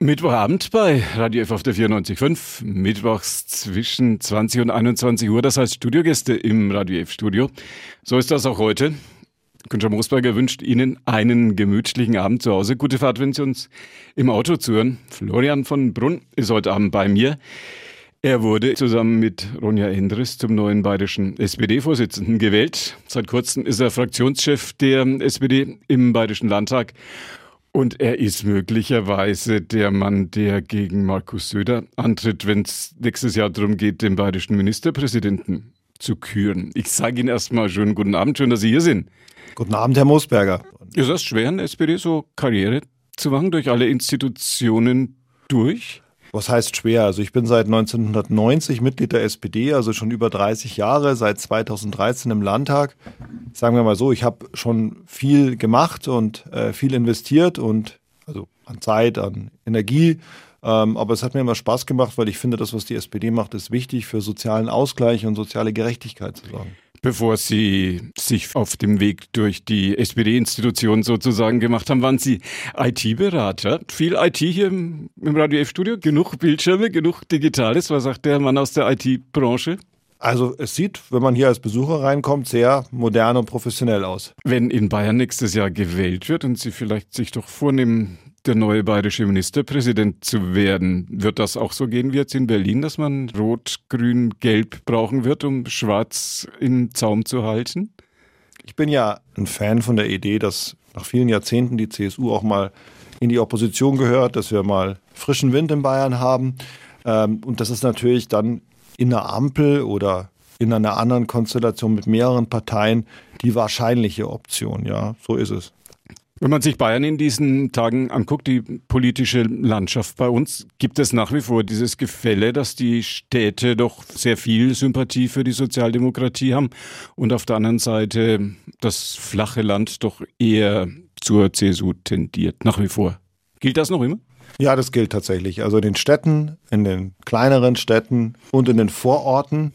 Mittwochabend bei Radio F auf der 94.5, mittwochs zwischen 20 und 21 Uhr. Das heißt Studiogäste im Radio F Studio. So ist das auch heute. Günther Moosberger wünscht Ihnen einen gemütlichen Abend zu Hause. Gute Fahrt, wenn Sie uns im Auto zuhören. Florian von Brunn ist heute Abend bei mir. Er wurde zusammen mit Ronja Endres zum neuen bayerischen SPD-Vorsitzenden gewählt. Seit kurzem ist er Fraktionschef der SPD im Bayerischen Landtag und er ist möglicherweise der Mann, der gegen Markus Söder antritt, wenn es nächstes Jahr darum geht, den bayerischen Ministerpräsidenten zu küren. Ich sage Ihnen erstmal schönen guten Abend, schön, dass Sie hier sind. Guten Abend, Herr Moosberger. Ist das schwer in der SPD so Karriere zu machen, durch alle Institutionen durch? Was heißt schwer? Also ich bin seit 1990 Mitglied der SPD, also schon über 30 Jahre, seit 2013 im Landtag. Sagen wir mal so, ich habe schon viel gemacht und äh, viel investiert und also an Zeit, an Energie. Ähm, aber es hat mir immer Spaß gemacht, weil ich finde, das, was die SPD macht, ist wichtig für sozialen Ausgleich und soziale Gerechtigkeit zu sorgen. Bevor Sie sich auf dem Weg durch die SPD-Institution sozusagen gemacht haben, waren Sie IT-Berater. Viel IT hier im, im Radio F-Studio, genug Bildschirme, genug Digitales. Was sagt der Mann aus der IT-Branche? Also es sieht, wenn man hier als Besucher reinkommt, sehr modern und professionell aus. Wenn in Bayern nächstes Jahr gewählt wird und Sie vielleicht sich doch vornehmen, der neue bayerische Ministerpräsident zu werden. Wird das auch so gehen wie jetzt in Berlin, dass man Rot, Grün, Gelb brauchen wird, um Schwarz im Zaum zu halten? Ich bin ja ein Fan von der Idee, dass nach vielen Jahrzehnten die CSU auch mal in die Opposition gehört, dass wir mal frischen Wind in Bayern haben. Ähm, und das ist natürlich dann in einer Ampel oder in einer anderen Konstellation mit mehreren Parteien die wahrscheinliche Option. Ja, so ist es. Wenn man sich Bayern in diesen Tagen anguckt, die politische Landschaft bei uns, gibt es nach wie vor dieses Gefälle, dass die Städte doch sehr viel Sympathie für die Sozialdemokratie haben und auf der anderen Seite das flache Land doch eher zur CSU tendiert, nach wie vor. Gilt das noch immer? Ja, das gilt tatsächlich. Also in den Städten, in den kleineren Städten und in den Vororten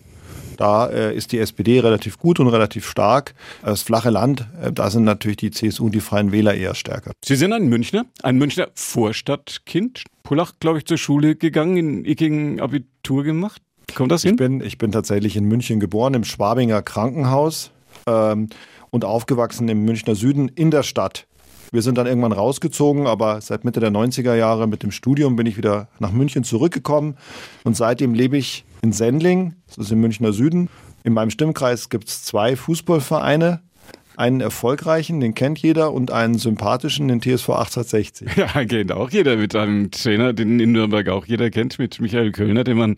da äh, ist die SPD relativ gut und relativ stark. Das flache Land, äh, da sind natürlich die CSU und die Freien Wähler eher stärker. Sie sind ein Münchner, ein Münchner Vorstadtkind. Pullach, glaube ich, zur Schule gegangen, in Icking Abitur gemacht. Kommt das hin? Ich bin, ich bin tatsächlich in München geboren, im Schwabinger Krankenhaus ähm, und aufgewachsen im Münchner Süden in der Stadt. Wir sind dann irgendwann rausgezogen, aber seit Mitte der 90er Jahre mit dem Studium bin ich wieder nach München zurückgekommen und seitdem lebe ich in Sendling, das ist im Münchner Süden. In meinem Stimmkreis gibt es zwei Fußballvereine. Einen erfolgreichen, den kennt jeder, und einen sympathischen, den TSV 1860. Ja, kennt auch jeder mit einem Trainer, den in Nürnberg auch jeder kennt, mit Michael Kölner, den man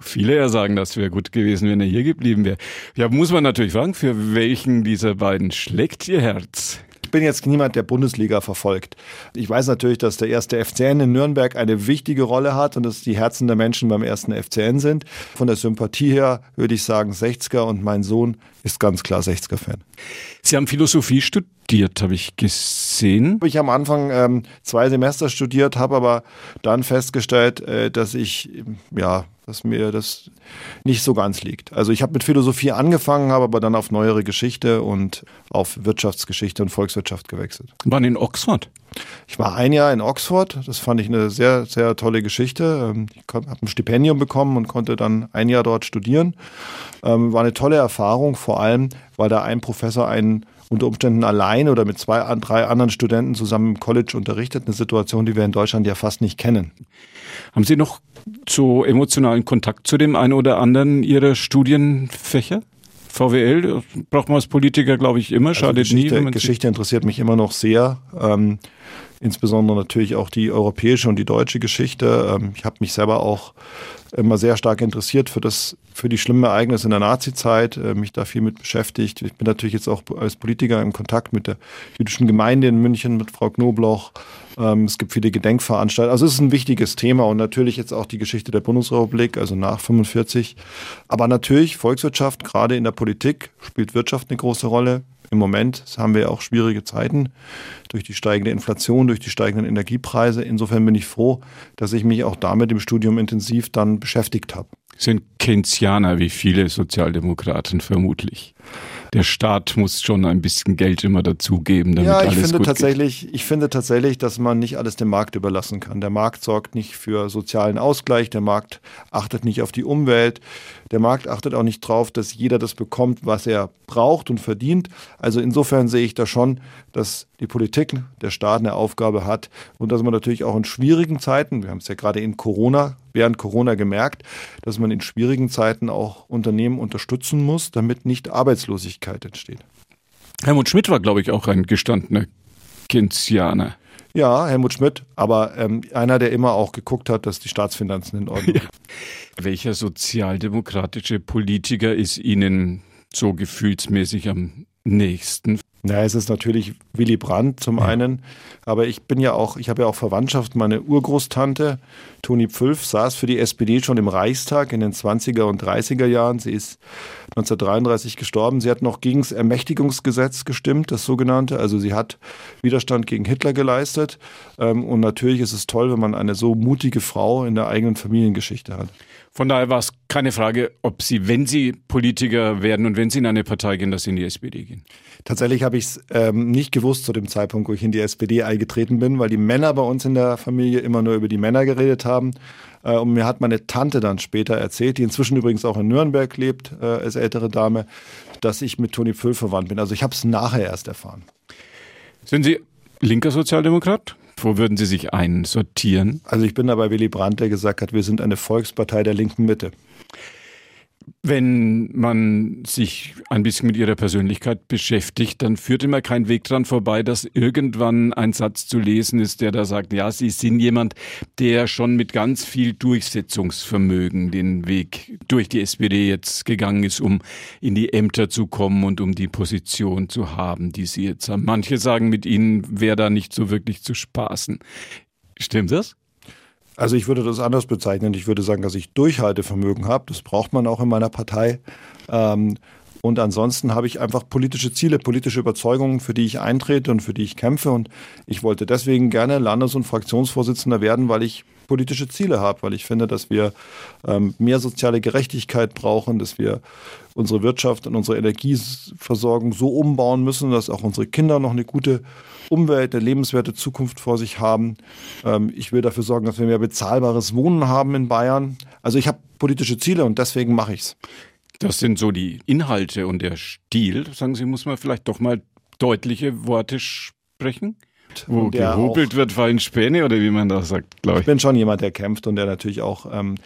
Viele ja sagen, das wäre gut gewesen, wenn er hier geblieben wäre. Ja, muss man natürlich fragen, für welchen dieser beiden schlägt Ihr Herz? Bin jetzt niemand, der Bundesliga verfolgt. Ich weiß natürlich, dass der erste FCN in Nürnberg eine wichtige Rolle hat und dass die Herzen der Menschen beim ersten FCN sind. Von der Sympathie her würde ich sagen 60er und mein Sohn ist ganz klar 60er-Fan. Sie haben Philosophie studiert, habe ich gesehen. Ich habe am Anfang ähm, zwei Semester studiert, habe aber dann festgestellt, äh, dass ich ja dass mir das nicht so ganz liegt. Also ich habe mit Philosophie angefangen, habe aber dann auf neuere Geschichte und auf Wirtschaftsgeschichte und Volkswirtschaft gewechselt. Wann in Oxford? Ich war ein Jahr in Oxford. Das fand ich eine sehr, sehr tolle Geschichte. Ähm, ich habe ein Stipendium bekommen und konnte dann ein Jahr dort studieren. Ähm, war eine tolle Erfahrung, vor allem, weil da ein Professor einen unter Umständen allein oder mit zwei, drei anderen Studenten zusammen im College unterrichtet. Eine Situation, die wir in Deutschland ja fast nicht kennen. Haben Sie noch so emotionalen Kontakt zu dem einen oder anderen Ihrer Studienfächer? VWL braucht man als Politiker, glaube ich, immer. Also Schadet also Geschichte, nie. Geschichte interessiert mich immer noch sehr. Ähm, insbesondere natürlich auch die europäische und die deutsche Geschichte. Ähm, ich habe mich selber auch immer sehr stark interessiert für das, für die schlimmen Ereignisse in der Nazizeit, äh, mich da viel mit beschäftigt. Ich bin natürlich jetzt auch als Politiker im Kontakt mit der jüdischen Gemeinde in München, mit Frau Knobloch. Ähm, es gibt viele Gedenkveranstaltungen. Also es ist ein wichtiges Thema und natürlich jetzt auch die Geschichte der Bundesrepublik, also nach 45. Aber natürlich Volkswirtschaft, gerade in der Politik, spielt Wirtschaft eine große Rolle. Im Moment haben wir auch schwierige Zeiten durch die steigende Inflation, durch die steigenden Energiepreise. Insofern bin ich froh, dass ich mich auch damit im Studium intensiv dann beschäftigt habe. Sind Keynesianer wie viele Sozialdemokraten vermutlich. der Staat muss schon ein bisschen Geld immer dazugeben, damit ja, ich alles finde gut tatsächlich, geht. ich finde tatsächlich, dass man nicht alles dem Markt überlassen kann. Der Markt sorgt nicht für sozialen Ausgleich, der Markt achtet nicht auf die Umwelt, der Markt achtet auch nicht darauf, dass jeder das bekommt, was er braucht und verdient. Also insofern sehe ich da schon, dass die Politik, der Staat eine Aufgabe hat und dass man natürlich auch in schwierigen Zeiten, wir haben es ja gerade in Corona, während Corona gemerkt, dass man in schwierigen Zeiten auch Unternehmen unterstützen muss, damit nicht Arbeitslosigkeit entsteht. Helmut Schmidt war, glaube ich, auch ein gestandener Keynesianer. Ja, Helmut Schmidt, aber ähm, einer, der immer auch geguckt hat, dass die Staatsfinanzen in Ordnung sind. Ja. Welcher sozialdemokratische Politiker ist Ihnen so gefühlsmäßig am nächsten? Ja, es ist natürlich Willy Brandt zum ja. einen, aber ich bin ja auch, ich habe ja auch Verwandtschaft, meine Urgroßtante Toni Pfülf saß für die SPD schon im Reichstag in den 20er und 30er Jahren. Sie ist 1933 gestorben. Sie hat noch gegen das Ermächtigungsgesetz gestimmt, das sogenannte. Also sie hat Widerstand gegen Hitler geleistet. Ähm, und natürlich ist es toll, wenn man eine so mutige Frau in der eigenen Familiengeschichte hat. Von daher war es keine Frage, ob Sie, wenn Sie Politiker werden und wenn Sie in eine Partei gehen, dass Sie in die SPD gehen. Tatsächlich habe ich es ähm, nicht gewusst zu dem Zeitpunkt, wo ich in die SPD eingetreten bin, weil die Männer bei uns in der Familie immer nur über die Männer geredet haben. Äh, und mir hat meine Tante dann später erzählt, die inzwischen übrigens auch in Nürnberg lebt, äh, als ältere Dame, dass ich mit Toni Pfüll verwandt bin. Also ich habe es nachher erst erfahren. Sind Sie linker Sozialdemokrat? Wo würden Sie sich einsortieren? Also ich bin da bei Willy Brandt, der gesagt hat, wir sind eine Volkspartei der linken Mitte. Wenn man sich ein bisschen mit ihrer Persönlichkeit beschäftigt, dann führt immer kein Weg dran vorbei, dass irgendwann ein Satz zu lesen ist, der da sagt, ja, Sie sind jemand, der schon mit ganz viel Durchsetzungsvermögen den Weg durch die SPD jetzt gegangen ist, um in die Ämter zu kommen und um die Position zu haben, die Sie jetzt haben. Manche sagen, mit Ihnen wäre da nicht so wirklich zu spaßen. Stimmt das? Also ich würde das anders bezeichnen. Ich würde sagen, dass ich Durchhaltevermögen habe. Das braucht man auch in meiner Partei. Ähm, und ansonsten habe ich einfach politische Ziele, politische Überzeugungen, für die ich eintrete und für die ich kämpfe. Und ich wollte deswegen gerne Landes- und Fraktionsvorsitzender werden, weil ich politische Ziele habe, weil ich finde, dass wir ähm, mehr soziale Gerechtigkeit brauchen, dass wir unsere Wirtschaft und unsere Energieversorgung so umbauen müssen, dass auch unsere Kinder noch eine gute Umwelt, eine lebenswerte Zukunft vor sich haben. Ähm, ich will dafür sorgen, dass wir mehr bezahlbares Wohnen haben in Bayern. Also ich habe politische Ziele und deswegen mache ich es. Das sind so die Inhalte und der Stil. Sagen Sie, muss man vielleicht doch mal deutliche Worte sprechen? Wo gehobelt wird, fallen Späne oder wie man das sagt, glaube ich. Ich bin schon jemand, der kämpft und der natürlich auch ähm,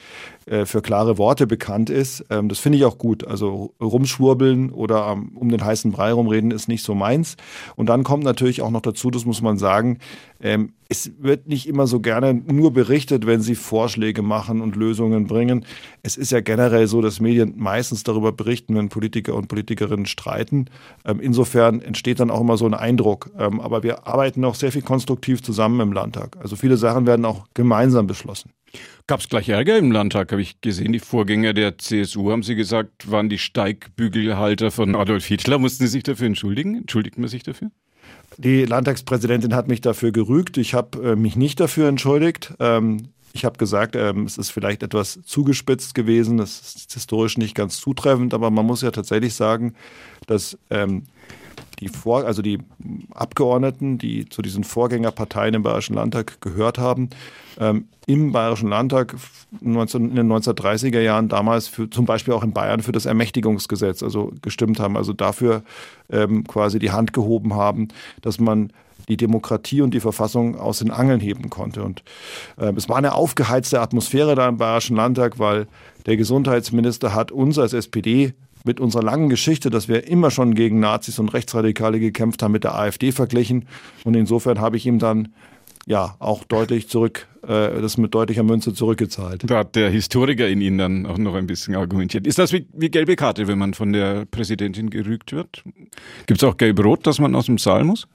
äh, für klare Worte bekannt ist. Ähm, das finde ich auch gut. Also rumschwurbeln oder ähm, um den heißen Brei rumreden ist nicht so meins. Und dann kommt natürlich auch noch dazu, das muss man sagen, ähm, es wird nicht immer so gerne nur berichtet, wenn sie Vorschläge machen und Lösungen bringen. Es ist ja generell so, dass Medien meistens darüber berichten, wenn Politiker und Politikerinnen streiten. Ähm, insofern entsteht dann auch immer so ein Eindruck. Ähm, aber wir arbeiten auch sehr viel konstruktiv zusammen im Landtag. Also viele Sachen werden auch gemeinsam beschlossen. Gab es gleich Ärger im Landtag, habe ich gesehen. Die Vorgänger der CSU, haben Sie gesagt, waren die Steigbügelhalter von Adolf Hitler. Mussten Sie sich dafür entschuldigen? Entschuldigt man sich dafür? Die Landtagspräsidentin hat mich dafür gerügt. Ich habe äh, mich nicht dafür entschuldigt. Ähm, ich habe gesagt, ähm, es ist vielleicht etwas zugespitzt gewesen. Das ist historisch nicht ganz zutreffend, aber man muss ja tatsächlich sagen, dass ähm, die Vor also die Abgeordneten, die zu diesen Vorgängerparteien im Bayerischen Landtag gehört haben, ähm, im Bayerischen Landtag 19, in den 1930er Jahren damals für, zum Beispiel auch in Bayern für das Ermächtigungsgesetz also gestimmt haben, also dafür ähm, quasi die Hand gehoben haben, dass man die Demokratie und die Verfassung aus den Angeln heben konnte. Und äh, es war eine aufgeheizte Atmosphäre da im Bayerischen Landtag, weil der Gesundheitsminister hat uns als SPD mit unserer langen Geschichte, dass wir immer schon gegen Nazis und Rechtsradikale gekämpft haben, mit der AfD verglichen. Und insofern habe ich ihm dann ja auch deutlich zurück, äh, das mit deutlicher Münze zurückgezahlt. Da hat der Historiker in Ihnen dann auch noch ein bisschen argumentiert. Ist das wie, wie gelbe Karte, wenn man von der Präsidentin gerügt wird? Gibt es auch gelb-rot, dass man aus dem Saal muss?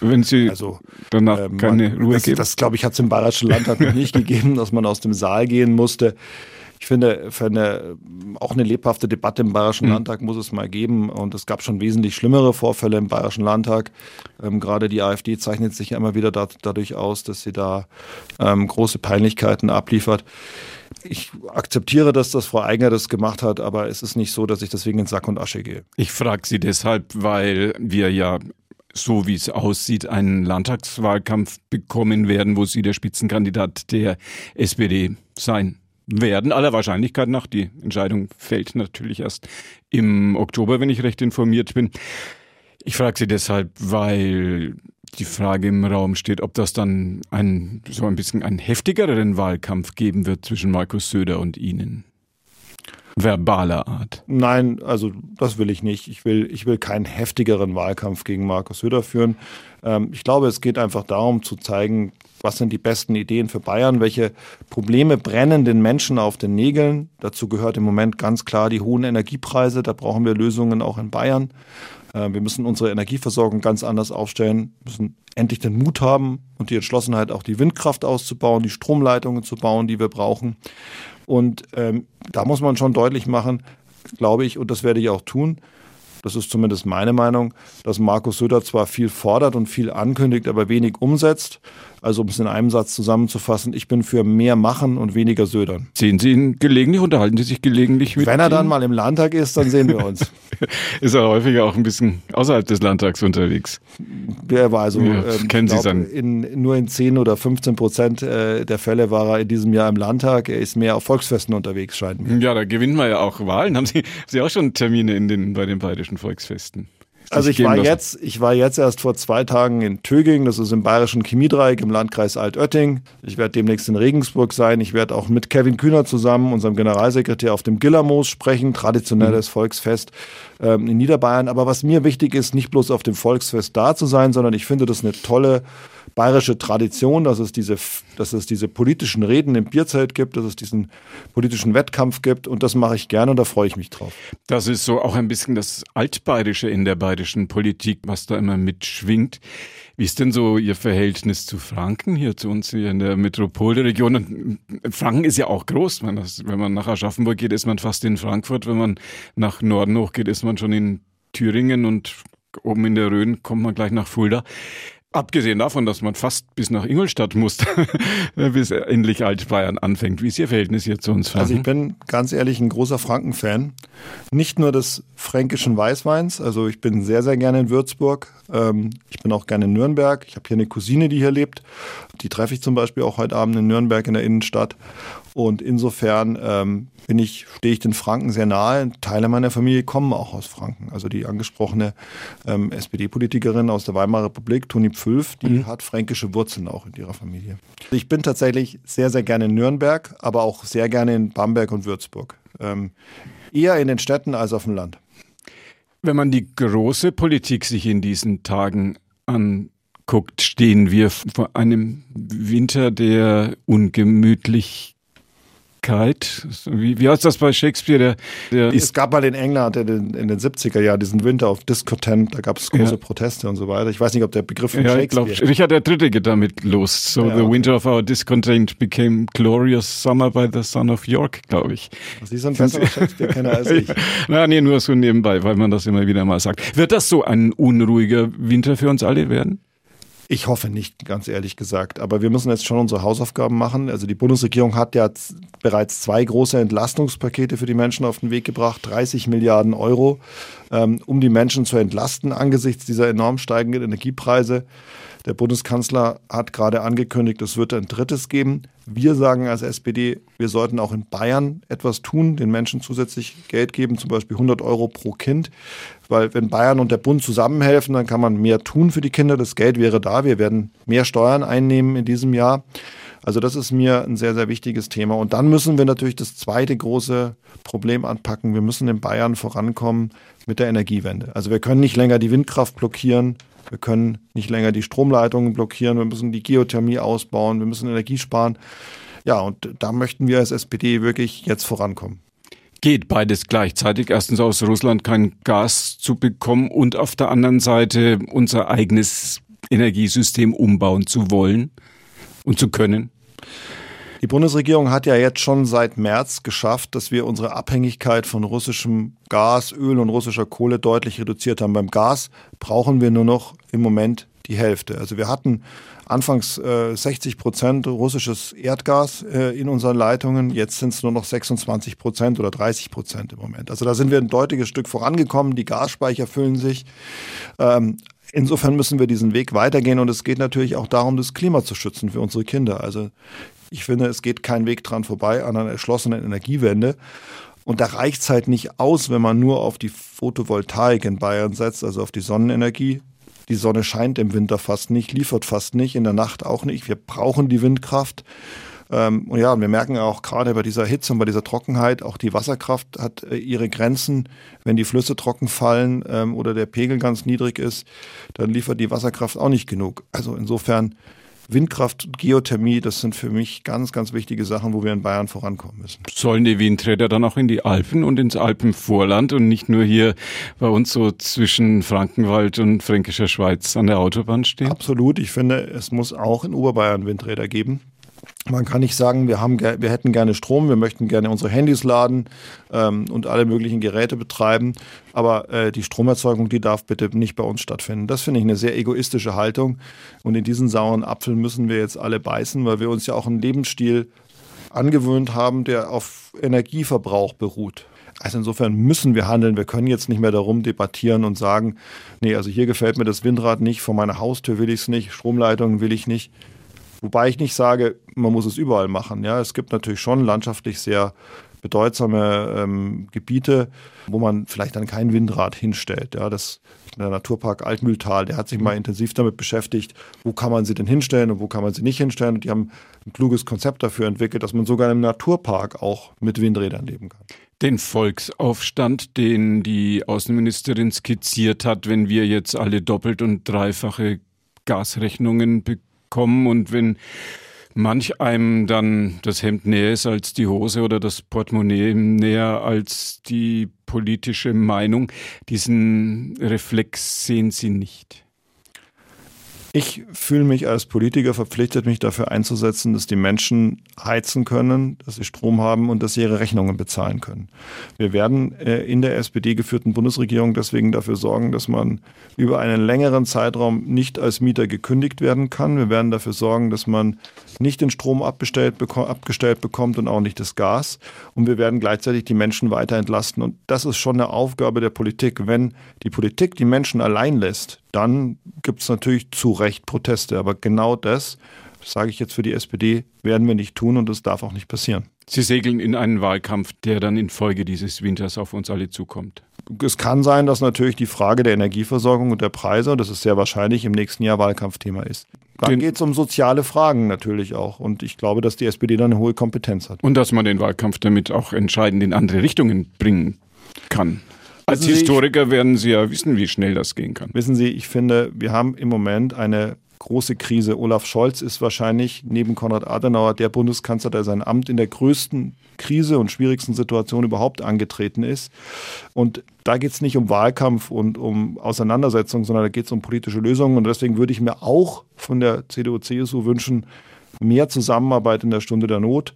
Wenn Sie also, danach äh, keine Ruhe das, geben? Das, glaube ich, hat es im Bayerischen Landtag noch nicht gegeben, dass man aus dem Saal gehen musste. Ich ich finde, für eine, auch eine lebhafte Debatte im Bayerischen mhm. Landtag muss es mal geben. Und es gab schon wesentlich schlimmere Vorfälle im Bayerischen Landtag. Ähm, gerade die AfD zeichnet sich ja immer wieder da, dadurch aus, dass sie da ähm, große Peinlichkeiten abliefert. Ich akzeptiere, dass das Frau Eigner das gemacht hat, aber es ist nicht so, dass ich deswegen in Sack und Asche gehe. Ich frage Sie deshalb, weil wir ja so wie es aussieht, einen Landtagswahlkampf bekommen werden, wo Sie der Spitzenkandidat der SPD sein werden. Aller Wahrscheinlichkeit nach. Die Entscheidung fällt natürlich erst im Oktober, wenn ich recht informiert bin. Ich frage Sie deshalb, weil die Frage im Raum steht, ob das dann ein, so ein bisschen einen heftigeren Wahlkampf geben wird zwischen Markus Söder und Ihnen. Verbaler Art. Nein, also das will ich nicht. Ich will, ich will keinen heftigeren Wahlkampf gegen Markus Söder führen. Ähm, ich glaube, es geht einfach darum zu zeigen, was sind die besten Ideen für Bayern, welche Probleme brennen den Menschen auf den Nägeln. Dazu gehört im Moment ganz klar die hohen Energiepreise. Da brauchen wir Lösungen auch in Bayern. Äh, wir müssen unsere Energieversorgung ganz anders aufstellen, müssen endlich den Mut haben und die Entschlossenheit, auch die Windkraft auszubauen, die Stromleitungen zu bauen, die wir brauchen. Und ähm, da muss man schon deutlich machen, glaube ich, und das werde ich auch tun, das ist zumindest meine Meinung, dass Markus Söder zwar viel fordert und viel ankündigt, aber wenig umsetzt. Also um es in einem Satz zusammenzufassen, ich bin für mehr machen und weniger Södern. Sehen Sie ihn gelegentlich, unterhalten Sie sich gelegentlich mit Wenn er dann mal im Landtag ist, dann sehen wir uns. ist er häufiger auch ein bisschen außerhalb des Landtags unterwegs? Er war also, ja, ähm, kennen Sie glaub, in, nur in 10 oder 15 Prozent äh, der Fälle war er in diesem Jahr im Landtag. Er ist mehr auf Volksfesten unterwegs, scheint mir. Ja, da gewinnen wir ja auch Wahlen. Haben Sie, haben Sie auch schon Termine in den, bei den bayerischen Volksfesten? Also ich war jetzt, ich war jetzt erst vor zwei Tagen in Töging, das ist im bayerischen Chemiedreieck im Landkreis Altötting. Ich werde demnächst in Regensburg sein. Ich werde auch mit Kevin Kühner zusammen, unserem Generalsekretär, auf dem Gillermoos sprechen, traditionelles mhm. Volksfest ähm, in Niederbayern. Aber was mir wichtig ist, nicht bloß auf dem Volksfest da zu sein, sondern ich finde das eine tolle bayerische Tradition, dass es diese, dass es diese politischen Reden im Bierzelt gibt, dass es diesen politischen Wettkampf gibt und das mache ich gerne und da freue ich mich drauf. Das ist so auch ein bisschen das Altbayerische in der bayerischen Politik, was da immer mitschwingt. Wie ist denn so Ihr Verhältnis zu Franken hier zu uns hier in der Metropolregion? Und Franken ist ja auch groß. wenn man nach Aschaffenburg geht, ist man fast in Frankfurt. Wenn man nach Norden hochgeht, ist man schon in Thüringen und oben in der Rhön kommt man gleich nach Fulda. Abgesehen davon, dass man fast bis nach Ingolstadt muss, bis endlich Altbayern anfängt. Wie ist Ihr Verhältnis hier zu uns? Franken? Also ich bin ganz ehrlich ein großer Franken-Fan. Nicht nur des fränkischen Weißweins. Also ich bin sehr, sehr gerne in Würzburg. Ähm, ich bin auch gerne in Nürnberg. Ich habe hier eine Cousine, die hier lebt. Die treffe ich zum Beispiel auch heute Abend in Nürnberg in der Innenstadt. Und insofern ähm, bin ich, stehe ich den Franken sehr nahe. Teile meiner Familie kommen auch aus Franken. Also die angesprochene ähm, SPD-Politikerin aus der Weimarer Republik, Toni Pfülf, die mhm. hat fränkische Wurzeln auch in ihrer Familie. Ich bin tatsächlich sehr, sehr gerne in Nürnberg, aber auch sehr gerne in Bamberg und Würzburg. Ähm, eher in den Städten als auf dem Land. Wenn man die große Politik sich in diesen Tagen anguckt, stehen wir vor einem Winter, der ungemütlich wie, wie heißt das bei Shakespeare? Der, der es gab mal in England in den, in den 70er Jahren diesen Winter of Discontent, da gab es große ja. Proteste und so weiter. Ich weiß nicht, ob der Begriff von ja, Shakespeare... Ich glaube, Richard III. geht damit los. So ja, the okay. winter of our discontent became glorious summer by the son of York, glaube ich. Sie sind besser Shakespeare-Kenner als ich. Na, nee, nur so nebenbei, weil man das immer wieder mal sagt. Wird das so ein unruhiger Winter für uns alle werden? Ich hoffe nicht, ganz ehrlich gesagt. Aber wir müssen jetzt schon unsere Hausaufgaben machen. Also die Bundesregierung hat ja bereits zwei große Entlastungspakete für die Menschen auf den Weg gebracht, 30 Milliarden Euro, ähm, um die Menschen zu entlasten angesichts dieser enorm steigenden Energiepreise. Der Bundeskanzler hat gerade angekündigt, es wird ein drittes geben. Wir sagen als SPD, wir sollten auch in Bayern etwas tun, den Menschen zusätzlich Geld geben, zum Beispiel 100 Euro pro Kind. Weil wenn Bayern und der Bund zusammenhelfen, dann kann man mehr tun für die Kinder. Das Geld wäre da. Wir werden mehr Steuern einnehmen in diesem Jahr. Also das ist mir ein sehr, sehr wichtiges Thema. Und dann müssen wir natürlich das zweite große Problem anpacken. Wir müssen in Bayern vorankommen mit der Energiewende. Also wir können nicht länger die Windkraft blockieren. Wir können nicht länger die Stromleitungen blockieren. Wir müssen die Geothermie ausbauen. Wir müssen Energie sparen. Ja, und da möchten wir als SPD wirklich jetzt vorankommen. Geht beides gleichzeitig. Erstens aus Russland kein Gas zu bekommen und auf der anderen Seite unser eigenes Energiesystem umbauen zu wollen und zu können. Die Bundesregierung hat ja jetzt schon seit März geschafft, dass wir unsere Abhängigkeit von russischem Gas, Öl und russischer Kohle deutlich reduziert haben. Beim Gas brauchen wir nur noch im Moment die Hälfte. Also wir hatten anfangs äh, 60 Prozent russisches Erdgas äh, in unseren Leitungen. Jetzt sind es nur noch 26 Prozent oder 30 Prozent im Moment. Also da sind wir ein deutliches Stück vorangekommen. Die Gasspeicher füllen sich. Ähm, insofern müssen wir diesen Weg weitergehen und es geht natürlich auch darum, das Klima zu schützen für unsere Kinder. Also ich finde, es geht kein Weg dran vorbei an einer erschlossenen Energiewende. Und da reicht es halt nicht aus, wenn man nur auf die Photovoltaik in Bayern setzt, also auf die Sonnenenergie. Die Sonne scheint im Winter fast nicht, liefert fast nicht, in der Nacht auch nicht. Wir brauchen die Windkraft. Ähm, und ja, wir merken auch gerade bei dieser Hitze und bei dieser Trockenheit, auch die Wasserkraft hat äh, ihre Grenzen. Wenn die Flüsse trocken fallen ähm, oder der Pegel ganz niedrig ist, dann liefert die Wasserkraft auch nicht genug. Also insofern Windkraft und Geothermie, das sind für mich ganz, ganz wichtige Sachen, wo wir in Bayern vorankommen müssen. Sollen die Windräder dann auch in die Alpen und ins Alpenvorland und nicht nur hier bei uns so zwischen Frankenwald und Fränkischer Schweiz an der Autobahn stehen? Absolut. Ich finde, es muss auch in Oberbayern Windräder geben. Man kann nicht sagen, wir, haben, wir hätten gerne Strom, wir möchten gerne unsere Handys laden ähm, und alle möglichen Geräte betreiben, aber äh, die Stromerzeugung, die darf bitte nicht bei uns stattfinden. Das finde ich eine sehr egoistische Haltung und in diesen sauren Apfel müssen wir jetzt alle beißen, weil wir uns ja auch einen Lebensstil angewöhnt haben, der auf Energieverbrauch beruht. Also insofern müssen wir handeln. Wir können jetzt nicht mehr darum debattieren und sagen, nee, also hier gefällt mir das Windrad nicht, vor meiner Haustür will ich es nicht, Stromleitungen will ich nicht. Wobei ich nicht sage, man muss es überall machen. Ja, es gibt natürlich schon landschaftlich sehr bedeutsame ähm, Gebiete, wo man vielleicht dann kein Windrad hinstellt. Ja, das der Naturpark Altmühltal, der hat sich mal intensiv damit beschäftigt, wo kann man sie denn hinstellen und wo kann man sie nicht hinstellen. Und die haben ein kluges Konzept dafür entwickelt, dass man sogar im Naturpark auch mit Windrädern leben kann. Den Volksaufstand, den die Außenministerin skizziert hat, wenn wir jetzt alle doppelt und dreifache Gasrechnungen bekommen, kommen und wenn manch einem dann das Hemd näher ist als die Hose oder das Portemonnaie näher als die politische Meinung, diesen Reflex sehen Sie nicht. Ich fühle mich als Politiker verpflichtet, mich dafür einzusetzen, dass die Menschen heizen können, dass sie Strom haben und dass sie ihre Rechnungen bezahlen können. Wir werden äh, in der SPD geführten Bundesregierung deswegen dafür sorgen, dass man über einen längeren Zeitraum nicht als Mieter gekündigt werden kann. Wir werden dafür sorgen, dass man nicht den Strom abgestellt, abgestellt bekommt und auch nicht das Gas. Und wir werden gleichzeitig die Menschen weiter entlasten. Und das ist schon eine Aufgabe der Politik. Wenn die Politik die Menschen allein lässt, dann gibt es natürlich zu Recht Proteste. Aber genau das, das sage ich jetzt für die SPD, werden wir nicht tun und das darf auch nicht passieren. Sie segeln in einen Wahlkampf, der dann infolge dieses Winters auf uns alle zukommt. Es kann sein, dass natürlich die Frage der Energieversorgung und der Preise, das ist sehr wahrscheinlich, im nächsten Jahr Wahlkampfthema ist. Dann geht es um soziale Fragen natürlich auch. Und ich glaube, dass die SPD da eine hohe Kompetenz hat. Und dass man den Wahlkampf damit auch entscheidend in andere Richtungen bringen kann. Als wissen Historiker Sie, werden Sie ja wissen, wie schnell das gehen kann. Wissen Sie, ich finde, wir haben im Moment eine große Krise. Olaf Scholz ist wahrscheinlich neben Konrad Adenauer der Bundeskanzler, der sein Amt in der größten Krise und schwierigsten Situation überhaupt angetreten ist. Und da geht es nicht um Wahlkampf und um Auseinandersetzung, sondern da geht es um politische Lösungen. Und deswegen würde ich mir auch von der CDU-CSU wünschen, mehr Zusammenarbeit in der Stunde der Not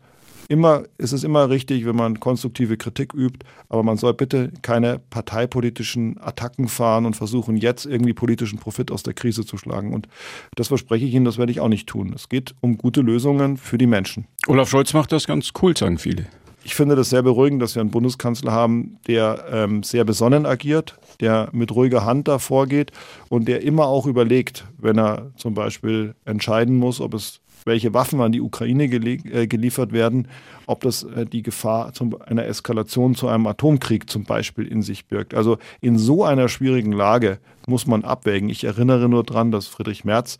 immer, es ist immer richtig, wenn man konstruktive Kritik übt, aber man soll bitte keine parteipolitischen Attacken fahren und versuchen, jetzt irgendwie politischen Profit aus der Krise zu schlagen. Und das verspreche ich Ihnen, das werde ich auch nicht tun. Es geht um gute Lösungen für die Menschen. Olaf Scholz macht das ganz cool, sagen viele. Ich finde das sehr beruhigend, dass wir einen Bundeskanzler haben, der ähm, sehr besonnen agiert, der mit ruhiger Hand da vorgeht und der immer auch überlegt, wenn er zum Beispiel entscheiden muss, ob es welche Waffen an die Ukraine äh, geliefert werden, ob das äh, die Gefahr zum, einer Eskalation zu einem Atomkrieg zum Beispiel in sich birgt. Also in so einer schwierigen Lage muss man abwägen. Ich erinnere nur daran, dass Friedrich Merz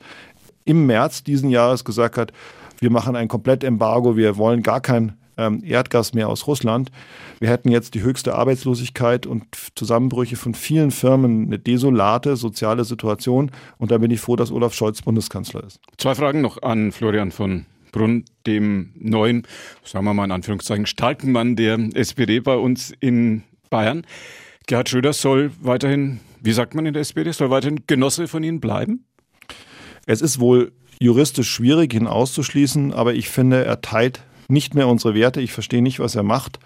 im März diesen Jahres gesagt hat, wir machen ein Komplettembargo, wir wollen gar kein ähm, Erdgas mehr aus Russland. Wir hätten jetzt die höchste Arbeitslosigkeit und Zusammenbrüche von vielen Firmen, eine desolate soziale Situation. Und da bin ich froh, dass Olaf Scholz Bundeskanzler ist. Zwei Fragen noch an Florian von Brunn, dem neuen, sagen wir mal in Anführungszeichen, starken Mann der SPD bei uns in Bayern. Gerhard Schröder soll weiterhin, wie sagt man in der SPD, soll weiterhin Genosse von Ihnen bleiben? Es ist wohl juristisch schwierig, ihn auszuschließen, aber ich finde, er teilt nicht mehr unsere Werte. Ich verstehe nicht, was er macht.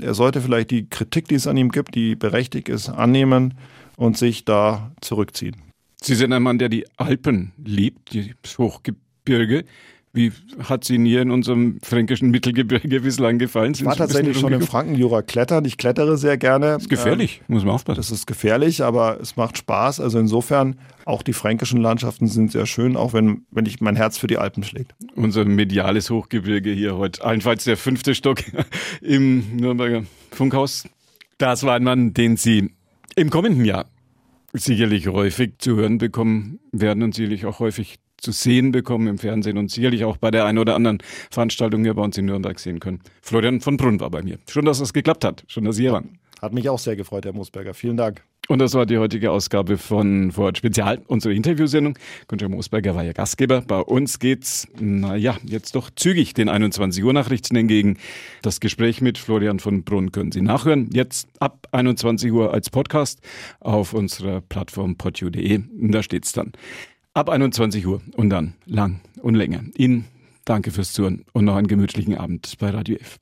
Er sollte vielleicht die Kritik, die es an ihm gibt, die berechtigt ist, annehmen und sich da zurückziehen. Sie sind ein Mann, der die Alpen liebt, das Hochgebirge. Wie hat es Ihnen hier in unserem fränkischen Mittelgebirge bislang gefallen? Ich war tatsächlich schon im Frankenjura klettern. Ich klettere sehr gerne. Das ist gefährlich, ähm, muss man aufpassen. Das ist gefährlich, aber es macht Spaß. Also insofern, auch die fränkischen Landschaften sind sehr schön, auch wenn, wenn ich mein Herz für die Alpen schlägt. Unser mediales Hochgebirge hier heute. Allenfalls der fünfte Stock im Nürnberger Funkhaus. Das war ein Mann, den Sie im kommenden Jahr sicherlich häufig zu hören bekommen werden und sicherlich auch häufig zu sehen bekommen im Fernsehen und sicherlich auch bei der einen oder anderen Veranstaltung hier bei uns in Nürnberg sehen können. Florian von Brunn war bei mir. Schon, dass es geklappt hat. Schon, dass Sie hier waren. Hat mich auch sehr gefreut, Herr Moosberger. Vielen Dank. Und das war die heutige Ausgabe von Vorort Spezial, unsere Interviewsendung. Günther Moosberger war ja Gastgeber. Bei uns geht's, naja, jetzt doch zügig den 21 Uhr Nachrichten entgegen. Das Gespräch mit Florian von Brunn können Sie nachhören. Jetzt ab 21 Uhr als Podcast auf unserer Plattform podu.de. Da steht's dann. Ab 21 Uhr und dann lang und länger. Ihnen danke fürs Zuhören und noch einen gemütlichen Abend bei Radio F.